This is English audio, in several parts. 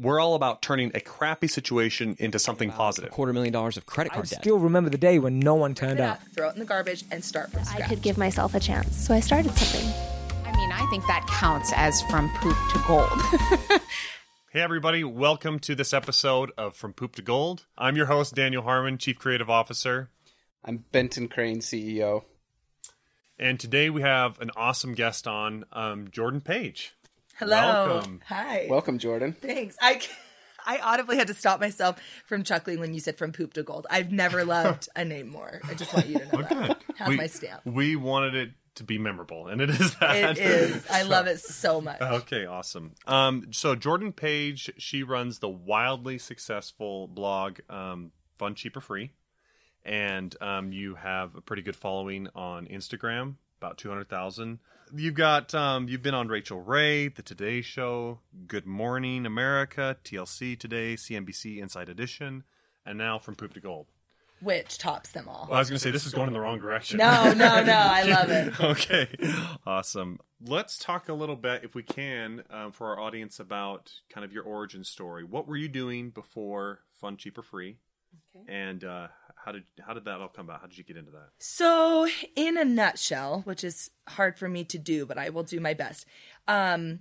We're all about turning a crappy situation into something A positive. quarter million dollars of credit I card debt. I still remember the day when no one turned up. throw it in the garbage, and start from scratch. I could give myself a chance, so I started something. I mean, I think that counts as from poop to gold. Hey, everybody, welcome to this episode of From Poop to Gold. I'm your host, Daniel Harmon, Chief Creative Officer. I'm Benton Crane, CEO. And today we have an awesome guest on, um, Jordan Page. Hello. Welcome. Hi. Welcome, Jordan. Thanks. I, I audibly had to stop myself from chuckling when you said from poop to gold. I've never loved a name more. I just want you to know that. Has we, my stamp. We wanted it to be memorable, and it is that. It is. I love it so much. Okay, awesome. Um, so Jordan Page, she runs the wildly successful blog um, Fun Cheap or Free, and um, you have a pretty good following on Instagram, about two hundred thousand. You've got um, you've been on Rachael Ray, The Today Show, Good Morning America, TLC Today, CNBC Inside Edition, and now From Poop to Gold. Which tops them all. Well, I was going to say this is going in the wrong direction. No, no, no. I love it. okay, awesome. Let's talk a little bit, if we can, um, for our audience about kind of your origin story. What were you doing before Fun, Cheap, or Free? And uh, how did how did that all come about? How did you get into that? So, in a nutshell, which is hard for me to do, but I will do my best. Um,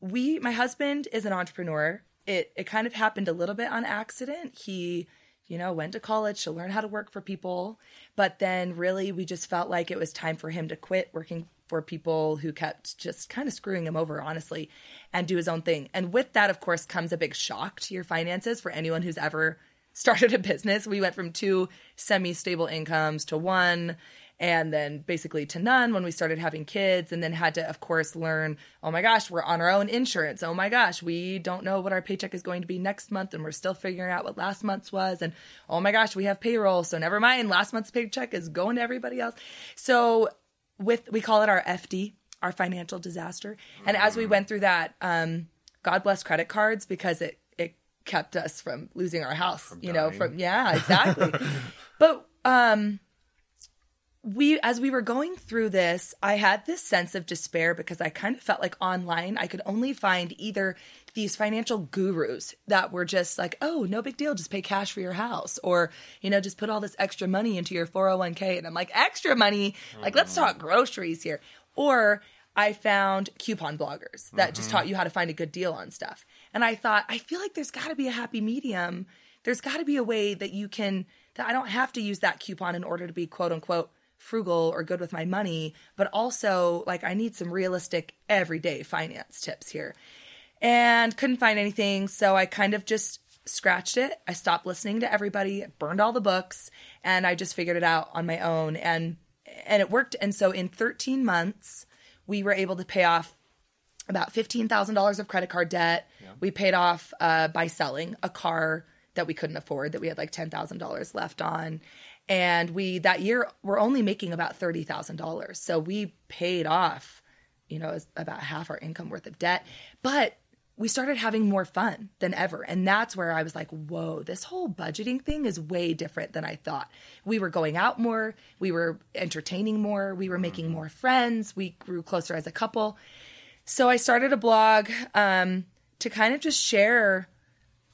we, my husband is an entrepreneur. It it kind of happened a little bit on accident. He, you know, went to college to learn how to work for people, but then really we just felt like it was time for him to quit working for people who kept just kind of screwing him over, honestly, and do his own thing. And with that, of course, comes a big shock to your finances for anyone who's ever started a business. We went from two semi stable incomes to one and then basically to none when we started having kids and then had to of course learn oh my gosh we're on our own insurance. Oh my gosh we don't know what our paycheck is going to be next month and we're still figuring out what last month's was and oh my gosh we have payroll so never mind last month's paycheck is going to everybody else. So with we call it our fd our financial disaster. And as we went through that um god bless credit cards because it it kept us from losing our house you know from yeah exactly. But um we as we were going through this i had this sense of despair because i kind of felt like online i could only find either these financial gurus that were just like oh no big deal just pay cash for your house or you know just put all this extra money into your 401k and i'm like extra money? Like let's talk groceries here. Or i found coupon bloggers that just taught you how to find a good deal on stuff and i thought i feel like there's got to be a happy medium there's got to be a way that you can that i don't have to use that coupon in order to be quote unquote frugal or good with my money, but also like I need some realistic everyday finance tips here. And couldn't find anything, so I kind of just scratched it. I stopped listening to everybody, burned all the books, and I just figured it out on my own and and it worked. And so in 13 months, we were able to pay off about $15,000 of credit card debt. We paid off uh, by selling a car that we couldn't afford that we had like $10,000 left on. And we that year were only making about $30,000. So we paid off, you know, about half our income worth of debt. But we started having more fun than ever. And that's where I was like, whoa, this whole budgeting thing is way different than I thought. We were going out more, we were entertaining more, we were making more friends, we grew closer as a couple. So I started a blog um, to kind of just share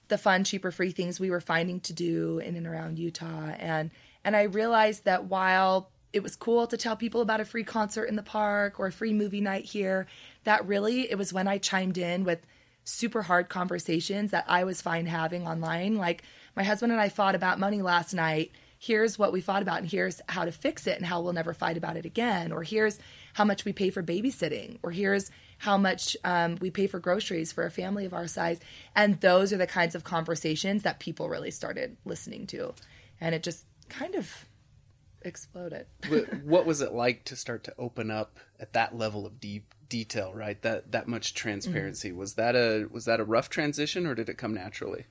the fun, cheaper, free things we were finding to do in and around Utah. And and I realized that while it was cool to tell people about a free concert in the park or a free movie night here, that really it was when I chimed in with super hard conversations that I was fine having online. Like my husband and I fought about money last night. Here's what we fought about, and here's how to fix it, and how we'll never fight about it again. Or here's how much we pay for babysitting, or here's how much um, we pay for groceries for a family of our size. And those are the kinds of conversations that people really started listening to. And it just kind of exploded. What was it like to start to open up at that level of deep detail? Right, that that much transparency Mm-hmm. was that a was that a rough transition or did it come naturally?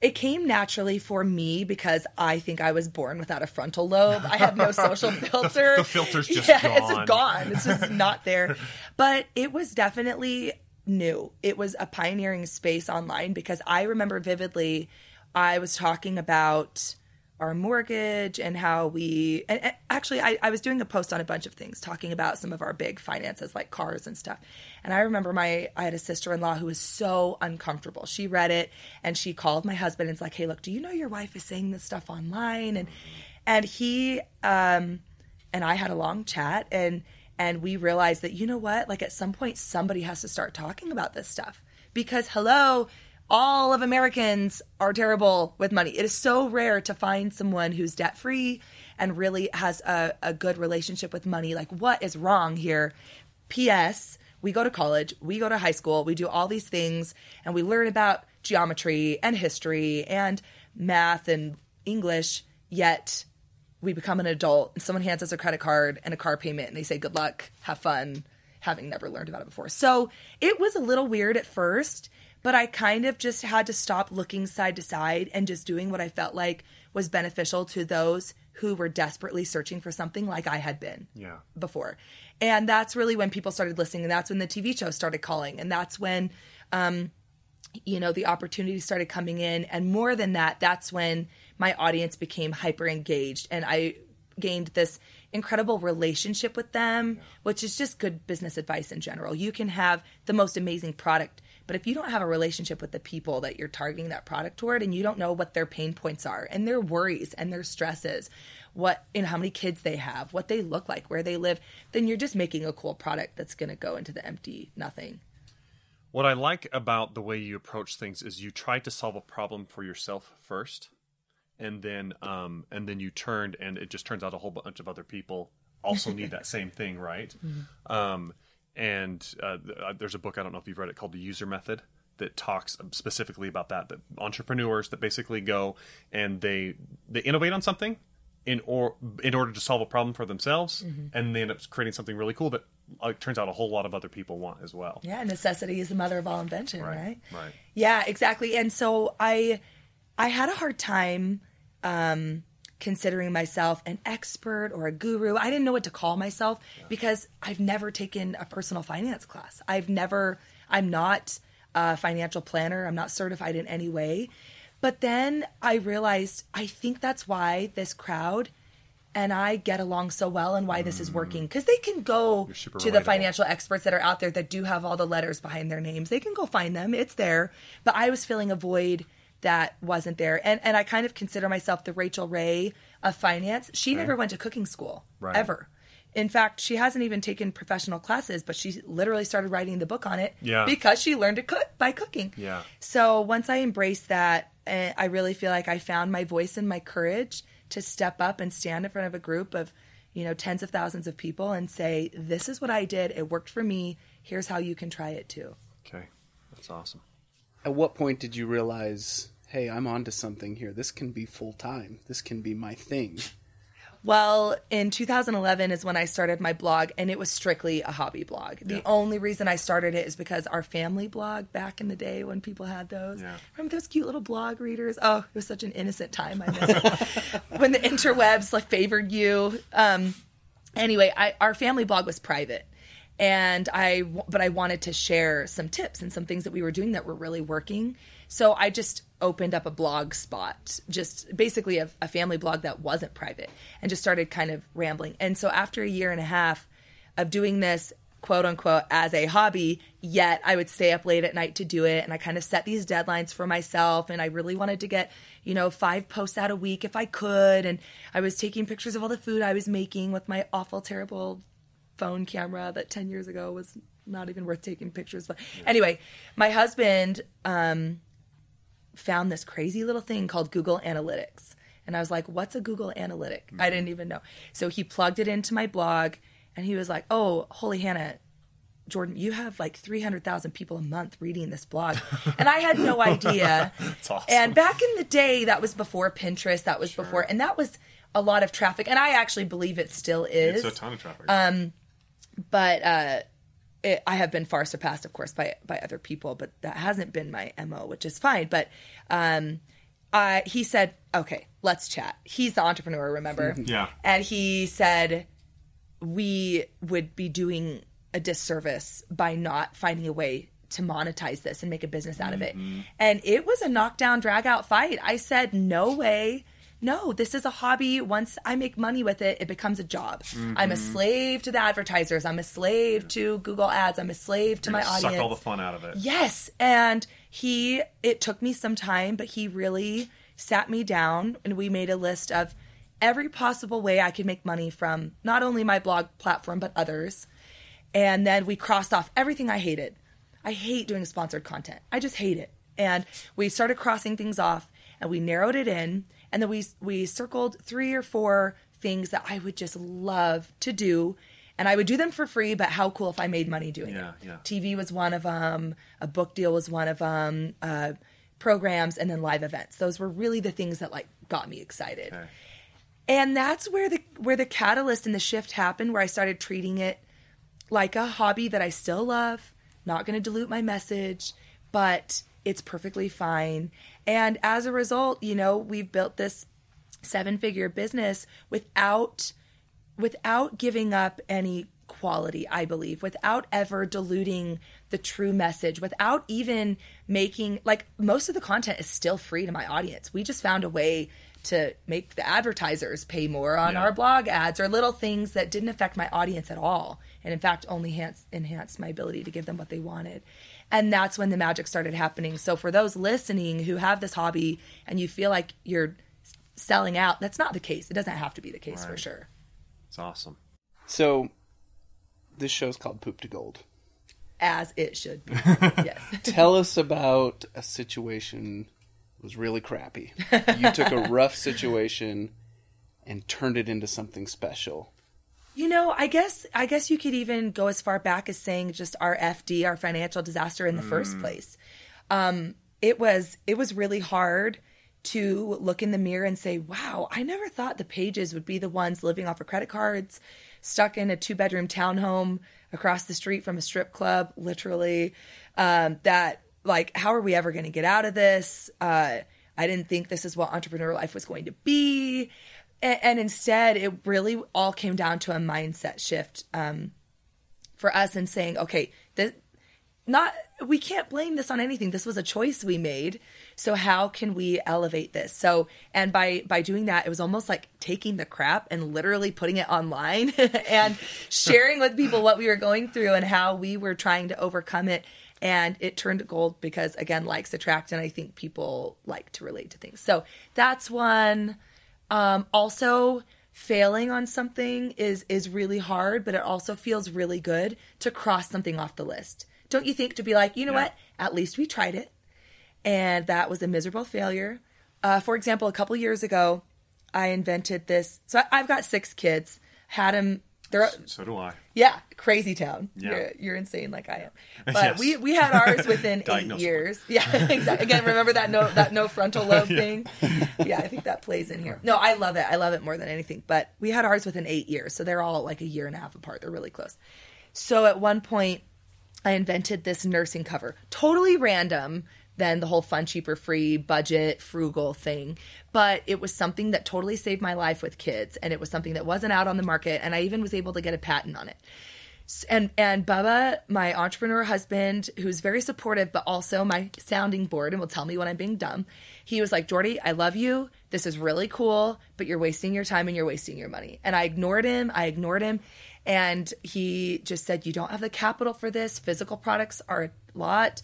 It came naturally for me because I think I was born without a frontal lobe. I have no social filter. The filter's just yeah, gone. it's just gone. It's just not there. But it was definitely new. It was a pioneering space online because I remember vividly I was talking about our mortgage and how we and, and actually I, I was doing a post on a bunch of things talking about some of our big finances like cars and stuff. And i remember my i had a sister-in-law who was so uncomfortable. She read it and she called my husband and was like hey look do you know your wife is saying this stuff online? And and he um and i had a long chat and and we realized that you know what? Like at some point somebody has to start talking about this stuff because hello all of Americans are terrible with money. It is so rare to find someone who's debt free and really has a, a good relationship with money. Like, what is wrong here? P.S. We go to college, we go to high school, we do all these things, and we learn about geometry and history and math and English, yet we become an adult and someone hands us a credit card and a car payment and they say, good luck, have fun, having never learned about it before. So it was a little weird at first but I kind of just had to stop looking side to side and just doing what I felt like was beneficial to those who were desperately searching for something like I had been Yeah. before. And that's really when people started listening and that's when the TV show started calling and that's when um you know the opportunities started coming in and more than that that's when my audience became hyper engaged and I gained this incredible relationship with them, which is just good business advice in general. You can have the most amazing product but if you don't have a relationship with the people that you're targeting that product toward and you don't know what their pain points are and their worries and their stresses, what and how many kids they have, what they look like, where they live, then you're just making a cool product that's going to go into the empty nothing. What I like about the way you approach things is you try to solve a problem for yourself first, and then um, and then you turned, and it just turns out a whole bunch of other people also need that same thing, right? Um, and uh, uh, there's a book I don't know if you've read it called The User Method that talks specifically about that. That entrepreneurs that basically go and they they innovate on something in or in order to solve a problem for themselves, and they end up creating something really cool that uh, turns out a whole lot of other people want as well. Yeah, necessity is the mother of all invention, right? Right. Yeah, exactly. And so I I had a hard time um considering myself an expert or a guru. I didn't know what to call myself because I've never taken a personal finance class. I've never I'm not a financial planner. I'm not certified in any way. But then I realized I think that's why this crowd and I get along so well and why this is working because they can go to the financial experts that are out there that do have all the letters behind their names. They can go find them. It's there. But I was feeling a void that wasn't there. And and I kind of consider myself the Rachael Ray of finance. She never went to cooking school Right. ever. In fact, she hasn't even taken professional classes, but she literally started writing the book on it Yeah. because she learned to cook by cooking. Yeah. So once I embraced that, eh, I really feel like I found my voice and my courage to step up and stand in front of a group of, you know, tens of thousands of people and say, "This is what I did. It worked for me. Here's how you can try it too." Okay, that's awesome. At what point did you realize, hey, I'm onto something here. This can be full time. This can be my thing. Well, in 2011 is when I started my blog, and it was strictly a hobby blog. The only reason I started it is because our family blog back in the day when people had those. Yeah. Remember those cute little blog readers? Oh, it was such an innocent time. I miss it. when the interwebs like favored you. Um, anyway, I, our family blog was private. And I, but I wanted to share some tips and some things that we were doing that were really working. So I just opened up a blog spot, just basically a, a family blog that wasn't private, and just started kind of rambling. And so after a year and a half of doing this, quote unquote, as a hobby, yet I would stay up late at night to do it. And I kind of set these deadlines for myself. And I really wanted to get, you know, five posts out a week if I could. And I was taking pictures of all the food I was making with my awful, terrible phone camera that 10 years ago was not even worth taking pictures but anyway my husband um, found this crazy little thing called google analytics. And i was like what's a google analytic? I didn't even know. So he plugged it into my blog and he was like oh holy hannah jordan you have like 300000 people a month reading this blog. And i had no idea. Awesome. and back in the day that was before pinterest that was before and that was a lot of traffic. And i actually believe it still is It's a ton of traffic. But uh, it, I have been far surpassed, of course, by by other people. But that hasn't been my mo, which is fine. But um, I, he said, "Okay, let's chat." He's the entrepreneur, remember? Yeah. And he said we would be doing a disservice by not finding a way to monetize this and make a business out of it. And it was a knockdown, drag out fight. I said, "No way." No, this is a hobby. Once I make money with it, it becomes a job. I'm a Mm-hmm. slave to the advertisers. I'm a slave to Google Ads. I'm a slave to my audience. Suck all the fun out of it. Yes. And he, it took me some time, but he really sat me down and we made a list of every possible way I could make money from not only my blog platform, but others. And then we crossed off everything I hated. I hate doing sponsored content. I just hate it. And we started crossing things off and we narrowed it in. And then we, we circled three or four things that I would just love to do. And I would do them for free, but how cool if I made money doing Yeah, it. yeah. TV was one of them. A book deal was one of them. Uh, programs and then live events. Those were really the things that like got me excited. Okay. And that's where the where the catalyst and the shift happened, where I started treating it like a hobby that I still love. Not going to dilute my message, but it's perfectly fine. And as a result, you know, we've built this seven figure business without without giving up any quality, I believe, without ever diluting the true message, without even making like most of the content is still free to my audience. We just found a way to make the advertisers pay more on Yeah. our blog ads or little things that didn't affect my audience at all. And in fact, only enhance, enhanced my ability to give them what they wanted. And that's when the magic started happening. So for those listening who have this hobby and you feel like you're selling out, that's not the case. It doesn't have to be the case for sure. It's awesome. So, this show's called Poop to Gold. as it should be. yes. Tell us about a situation that was really crappy. You took a rough situation and turned it into something special. You know, I guess I guess you could even go as far back as saying just our FD, our financial disaster in the first place. Um, it was it was really hard to look in the mirror and say, "Wow, I never thought the pages would be the ones living off of credit cards, stuck in a two bedroom townhome across the street from a strip club, literally. Um, that like, how are we ever going to get out of this? Uh, I didn't think this is what entrepreneur life was going to be." And, and instead it really all came down to a mindset shift um, for us and saying okay this not we can't blame this on anything. This was a choice we made. So how can we elevate this? So and by by doing that it was almost like taking the crap and literally putting it online and sharing with people what we were going through and how we were trying to overcome it. And it turned to gold because again likes attract and i think people like to relate to things. So that's one um, also, failing on something is is really hard, but it also feels really good to cross something off the list. Don't you think? To be like, you know Yeah. what? At least we tried it, and that was a miserable failure. Uh, for example, a couple years ago, I invented this. So I, I've got six kids. Had them. They're So do I. yeah, crazy town. Yeah. You're, you're insane like I am. But Yes. we we had ours within eight years. Yeah, exactly. Again, remember that no that no frontal lobe thing? Yeah, I think that plays in here. No, I love it. I love it more than anything. But we had ours within eight years, so they're all like a year and a half apart. They're really close. So at one point, I invented this nursing cover, totally random than the whole fun, cheaper, free, budget, frugal thing. But it was something that totally saved my life with kids, and it was something that wasn't out on the market, and I even was able to get a patent on it. And and Bubba, my entrepreneur husband, who's very supportive, but also my sounding board and will tell me when I'm being dumb. He was like, Jordy, I love you. This is really cool, but you're wasting your time and you're wasting your money. And I ignored him. I ignored him. And he just said, You don't have the capital for this. Physical products are a lot.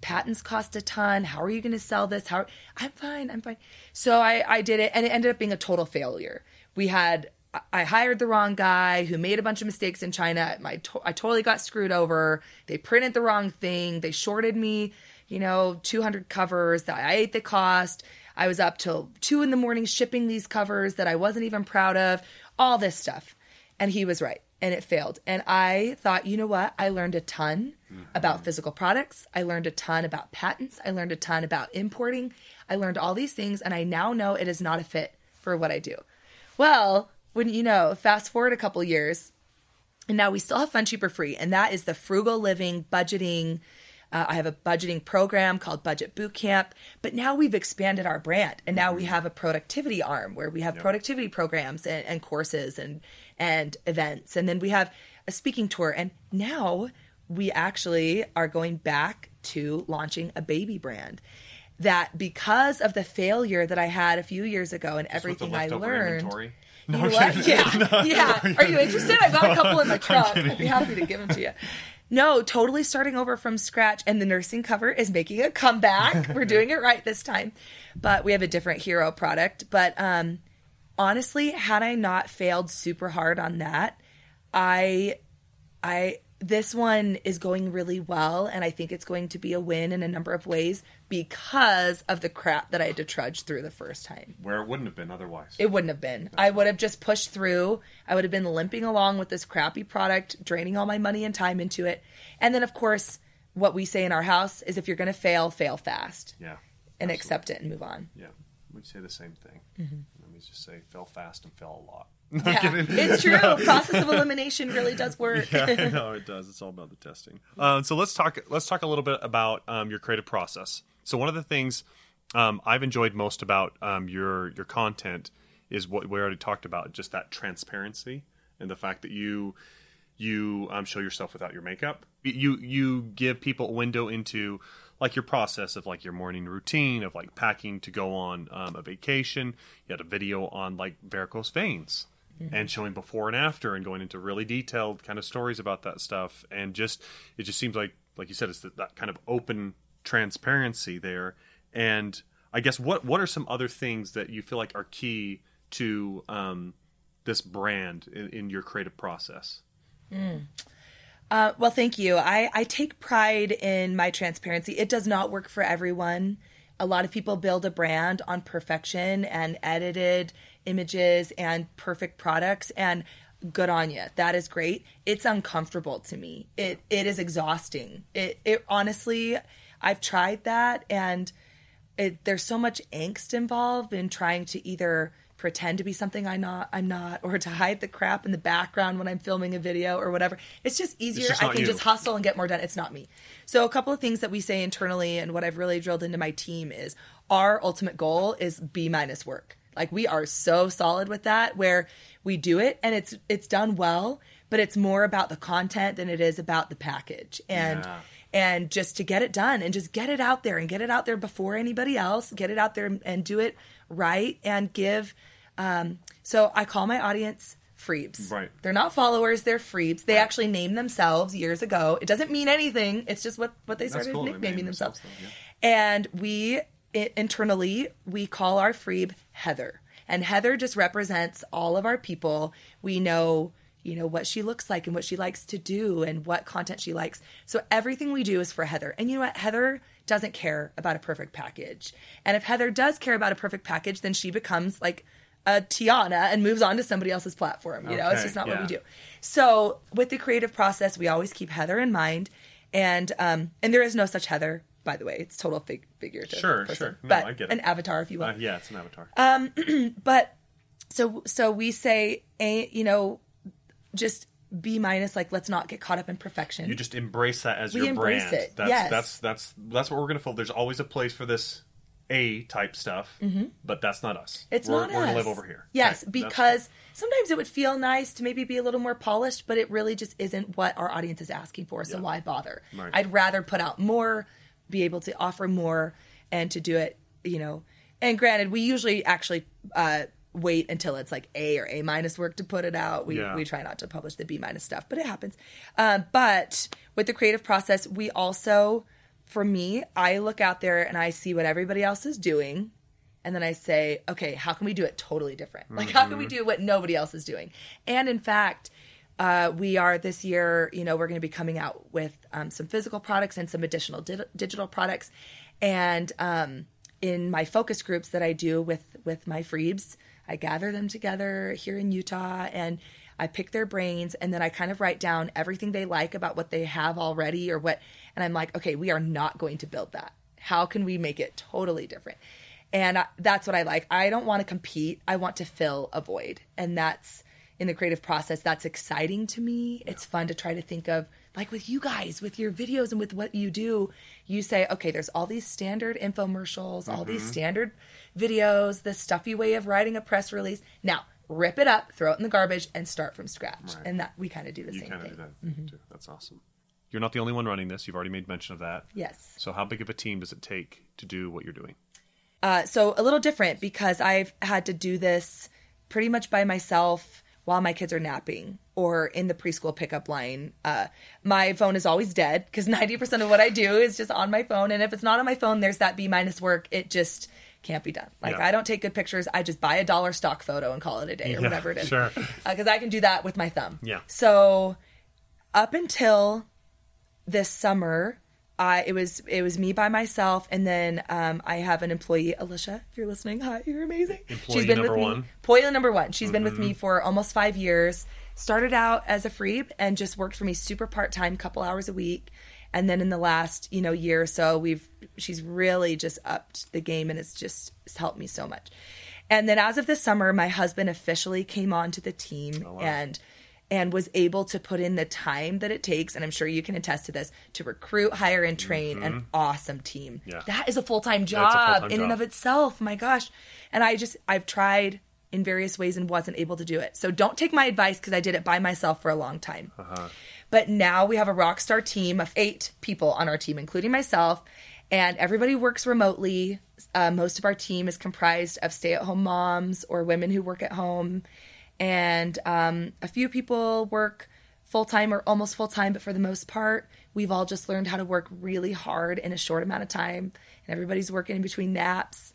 Patents cost a ton. How are you going to sell this? How I'm fine. I'm fine. So I, I did it, and it ended up being a total failure. We had I hired the wrong guy who made a bunch of mistakes in China. My to- I totally got screwed over. They printed the wrong thing. They shorted me, you know, 200 covers that I ate the cost. I was up till two in the morning shipping these covers that I wasn't even proud of. All this stuff, and he was right, and it failed. And I thought, you know what? I learned a ton about physical products. I learned a ton about patents. I learned a ton about importing. I learned all these things, and I now know it is not a fit for what I do. Well, wouldn't you know, fast forward a couple years, and now we still have Fun Cheap or Free, and that is the frugal living budgeting. Uh, I have a budgeting program called Budget Bootcamp, but now we've expanded our brand, and now we have a productivity arm where we have productivity programs and, and courses and and events, and then we have a speaking tour, and now we actually are going back to launching a baby brand. that because of the failure that I had a few years ago and the everything I learned. inventory. You know what? Yeah, yeah. Are you interested? I've got a couple in my truck. I'd be happy to give them to you. No, totally starting over from scratch. And the nursing cover is making a comeback. We're doing it right this time. But we have a different hero product. But um, honestly, had I not failed super hard on that, I, I, this one is going really well. And I think it's going to be a win in a number of ways because of the crap that I had to trudge through the first time. Where it wouldn't have been otherwise. It wouldn't have been. I would have just pushed through. I would have been limping along with this crappy product, draining all my money and time into it. And then, of course, what we say in our house is if you're going to fail, fail fast yeah. and accept it and move on. Yeah. We'd say the same thing. Mm-hmm. Just say fell fast and fell a lot. Yeah, it's true. Process of elimination really does work. yeah, no, it does. It's all about the testing. Um, so let's talk. Let's talk a little bit about um, your creative process. So one of the things um, I've enjoyed most about um, your your content is what we already talked about, just that transparency and the fact that you you um, show yourself without your makeup. You you give people a window into like your process of like your morning routine of like packing to go on um, a vacation. You had a video on like varicose veins and showing before and after and going into really detailed kind of stories about that stuff. And just it just seems like like you said it's that, that kind of open transparency there. And i guess what what are some other things that you feel like are key to um, this brand in, in your creative process Uh, well, thank you. I, I take pride in my transparency. It does not work for everyone. A lot of people build a brand on perfection and edited images and perfect products and good on you. That is great. It's uncomfortable to me. It it is exhausting. It it honestly I've tried that and it, there's so much angst involved in trying to either pretend to be something I'm not, I'm not, or to hide the crap in the background when I'm filming a video or whatever. It's just easier. just I can you. just hustle and get more done. It's not me. So a couple of things that we say internally and what I've really drilled into my team is our ultimate goal is B minus work. Like we are so solid with that where we do it and it's it's done well, but it's more about the content than it is about the package. And Yeah. and just to get it done and just get it out there and get it out there before anybody else get it out there and do it right and give um, so i call my audience freebs. Right. they're not followers they're freebs. They actually named themselves years ago. It doesn't mean anything. It's just what what they started cool. Nicknaming themselves, though, and we i internally we call our freeb heather. And heather just represents all of our people. We know you know what she looks like and what she likes to do and what content she likes. So everything we do is for heather. And you know what? Heather doesn't care about a perfect package. And if heather does care about a perfect package then she becomes like a tiana and moves on to somebody else's platform you know? It's just not what we do. So with the creative process we always keep heather in mind and um and there is no such heather by the way. It's total fig- figurative Sure, person, sure. No, but I get it. an avatar if you will. Uh, yeah it's an avatar. Um, but so so we say a you know just b minus like let's not get caught up in perfection. You just embrace that as We your embrace brand. it, that's yes. that's that's that's what we're gonna feel there's always a place for this a type stuff but that's not us Mm-hmm. It's we're, not we're gonna live over here Yes, Okay, because sometimes it would feel nice to maybe be a little more polished, but it really just isn't what our audience is asking for. So Yeah. why bother? Right. I'd rather put out more, be able to offer more, and to do it, you know. And granted, we usually actually uh, wait until it's like A or A minus work to put it out. We Yeah. we try not to publish the B minus stuff, but it happens. Uh, but with the creative process, we also, for me, I look out there and I see what everybody else is doing and then I say, okay, how can we do it totally different? Like, how can we do what nobody else is doing? And in fact, uh, we are this year, you know, we're going to be coming out with um, some physical products and some additional di- digital products. And um, in my focus groups that I do with with my freebs, I gather them together here in Utah and I pick their brains and then I kind of write down everything they like about what they have already or what and I'm like, okay, we are not going to build that. How can we make it totally different? And I, that's what I like. I don't want to compete. I want to fill a void. And that's in the creative process. That's exciting to me. It's fun to try to think of, like with you guys, with your videos and with what you do, you say, okay, there's all these standard infomercials, all these mm-hmm. standard videos, the stuffy way of writing a press release. Now, rip it up, throw it in the garbage, and start from scratch. And that we kind of do the you same kind of thing. do that too that's awesome you're not the only one running this. You've already made mention of that. Yes. So how big of a team does it take to do what you're doing? Uh, so a little different because I've had to do this pretty much by myself while my kids are napping or in the preschool pickup line. Uh, my phone is always dead because 90% of what I do is just on my phone. And if it's not on my phone, there's that B minus work. It just can't be done. Like Yeah. I don't take good pictures. I just buy a dollar stock photo and call it a day or Yeah, whatever it is. sure. Because I can do that with my thumb. Yeah. So up until this summer, I it was it was me by myself, and then um, I have an employee, Alicia. If you're listening, hi, you're amazing. Employee She's been number with one. me. Employee number one. She's been with me Mm-hmm. for almost five years. Started out as a free and just worked for me super part time, couple hours a week. And then in the last you know year or so, we've she's really just upped the game, and it's just it's helped me so much. And then as of this summer, my husband officially came on to the team Oh, and and was able to put in the time that it takes and i'm sure you can attest to this to recruit hire and train an awesome team Mm-hmm. Yeah. that is a full-time That's a job full-time in and of itself my gosh and i just i've tried in various ways and wasn't able to do it so don't take my advice because i did it by myself for a long time Uh-huh. But now we have a rock star team of eight people on our team including myself. And everybody works remotely. Uh, most of our team is comprised of stay-at-home moms or women who work at home. And um, a few people work full time or almost full time, but for the most part, we've all just learned how to work really hard in a short amount of time, and everybody's working in between naps.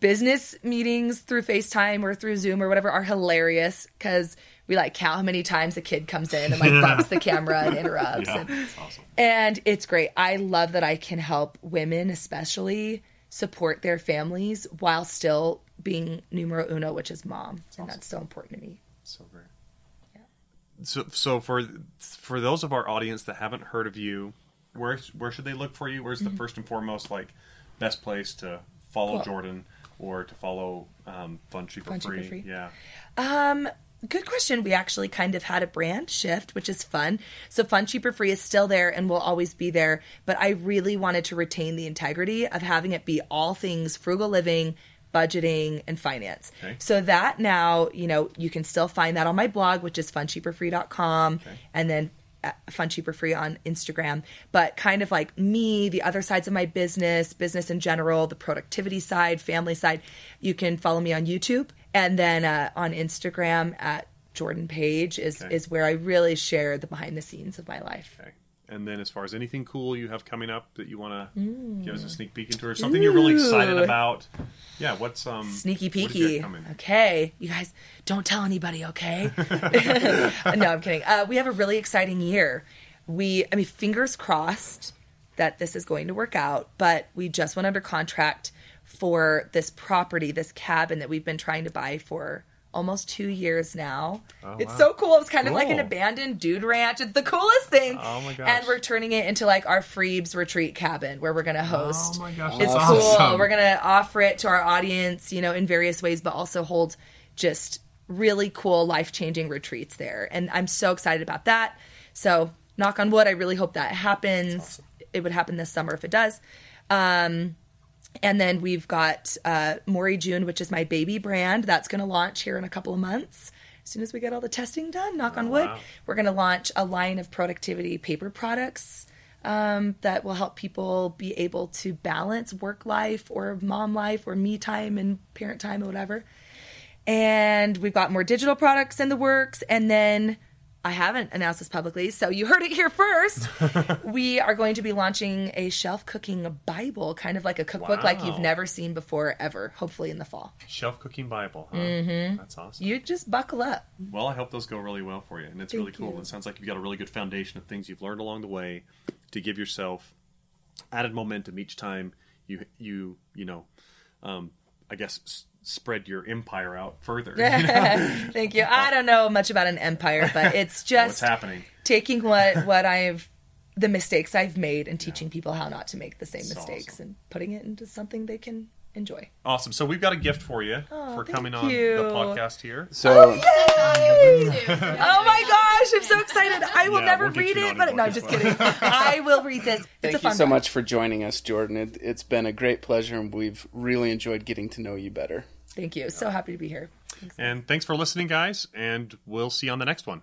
Business meetings through FaceTime or through Zoom or whatever are hilarious because we like count how many times a kid comes in and like bumps the camera and interrupts. Yeah, and, that's awesome. and it's great. I love that I can help women, especially, support their families while still being numero uno, which is mom. and that's so important to me. So great. So, so for for those of our audience that haven't heard of you, where where should they look for you? Where's the first and foremost like best place to follow Cool. Jordan or to follow um, Fun Cheap or Free? Free. Yeah. Um, good question. We actually kind of had a brand shift, which is fun. So Fun Cheap or Free is still there and will always be there, but I really wanted to retain the integrity of having it be all things frugal living, budgeting, and finance. Okay. So that now, you know, you can still find that on my blog, which is funcheaporfree.com, and then Fun Cheap or Free on Instagram. But kind of like me, the other sides of my business, business in general, the productivity side, family side, you can follow me on YouTube and then uh, on Instagram at Jordan Page is Okay. is where I really share the behind the scenes of my life. Okay. And then, as far as anything cool you have coming up that you want to give Mm. us a sneak peek into, or something you're really excited about, yeah, what's um Sneaky peeky. Okay, you guys don't tell anybody, okay? no, I'm kidding. Uh, we have a really exciting year. We, I mean, fingers crossed that this is going to work out, but we just went under contract for this property, this cabin that we've been trying to buy for almost two years now. it's so cool. It's kind of like an Oh, abandoned dude ranch. It's the coolest thing. Oh my gosh. And we're turning it into like our Freebs retreat cabin where we're going to host. Oh my gosh, It's that's cool. We're gonna offer it to our audience, you know, in various ways, but also hold just really cool, life changing retreats there. And I'm so excited about that. So, knock on wood, I really hope that happens. It would happen this summer if it does. Um, and then we've got uh, Maury June, which is my baby brand. That's going to launch here in a couple of months. As soon as we get all the testing done, knock on wood, wow. we're going to launch a line of productivity paper products um, that will help people be able to balance work life or mom life or me time and parent time or whatever. And we've got more digital products in the works. And then I haven't announced this publicly, so you heard it here first. we are going to be launching a shelf cooking Bible, kind of like a cookbook like you've never seen before, ever, hopefully in the fall. Shelf cooking Bible. Huh? Mm-hmm. That's awesome. You just buckle up. Well, I hope those go really well for you, and it's really cool. you. It sounds like you've got a really good foundation of things you've learned along the way to give yourself added momentum each time you you you know, um, I guess s- spread your empire out further. you know? Thank you. I don't know much about an empire, but it's just What's happening? taking what what I've the mistakes I've made and teaching people how not to make the same mistakes awesome. and putting it into something they can enjoy. Awesome. So we've got a gift for you oh, for thank coming on you. the podcast here. So oh, oh my gosh, I'm so excited. I will Yeah, never we'll read it, but no, I'm just as kidding. I will read this. It's a thank you fun so one. much for joining us, Jordan. It, it's been a great pleasure, and we've really enjoyed getting to know you better. Thank you. So happy to be here. And thanks for listening, guys, and we'll see you on the next one.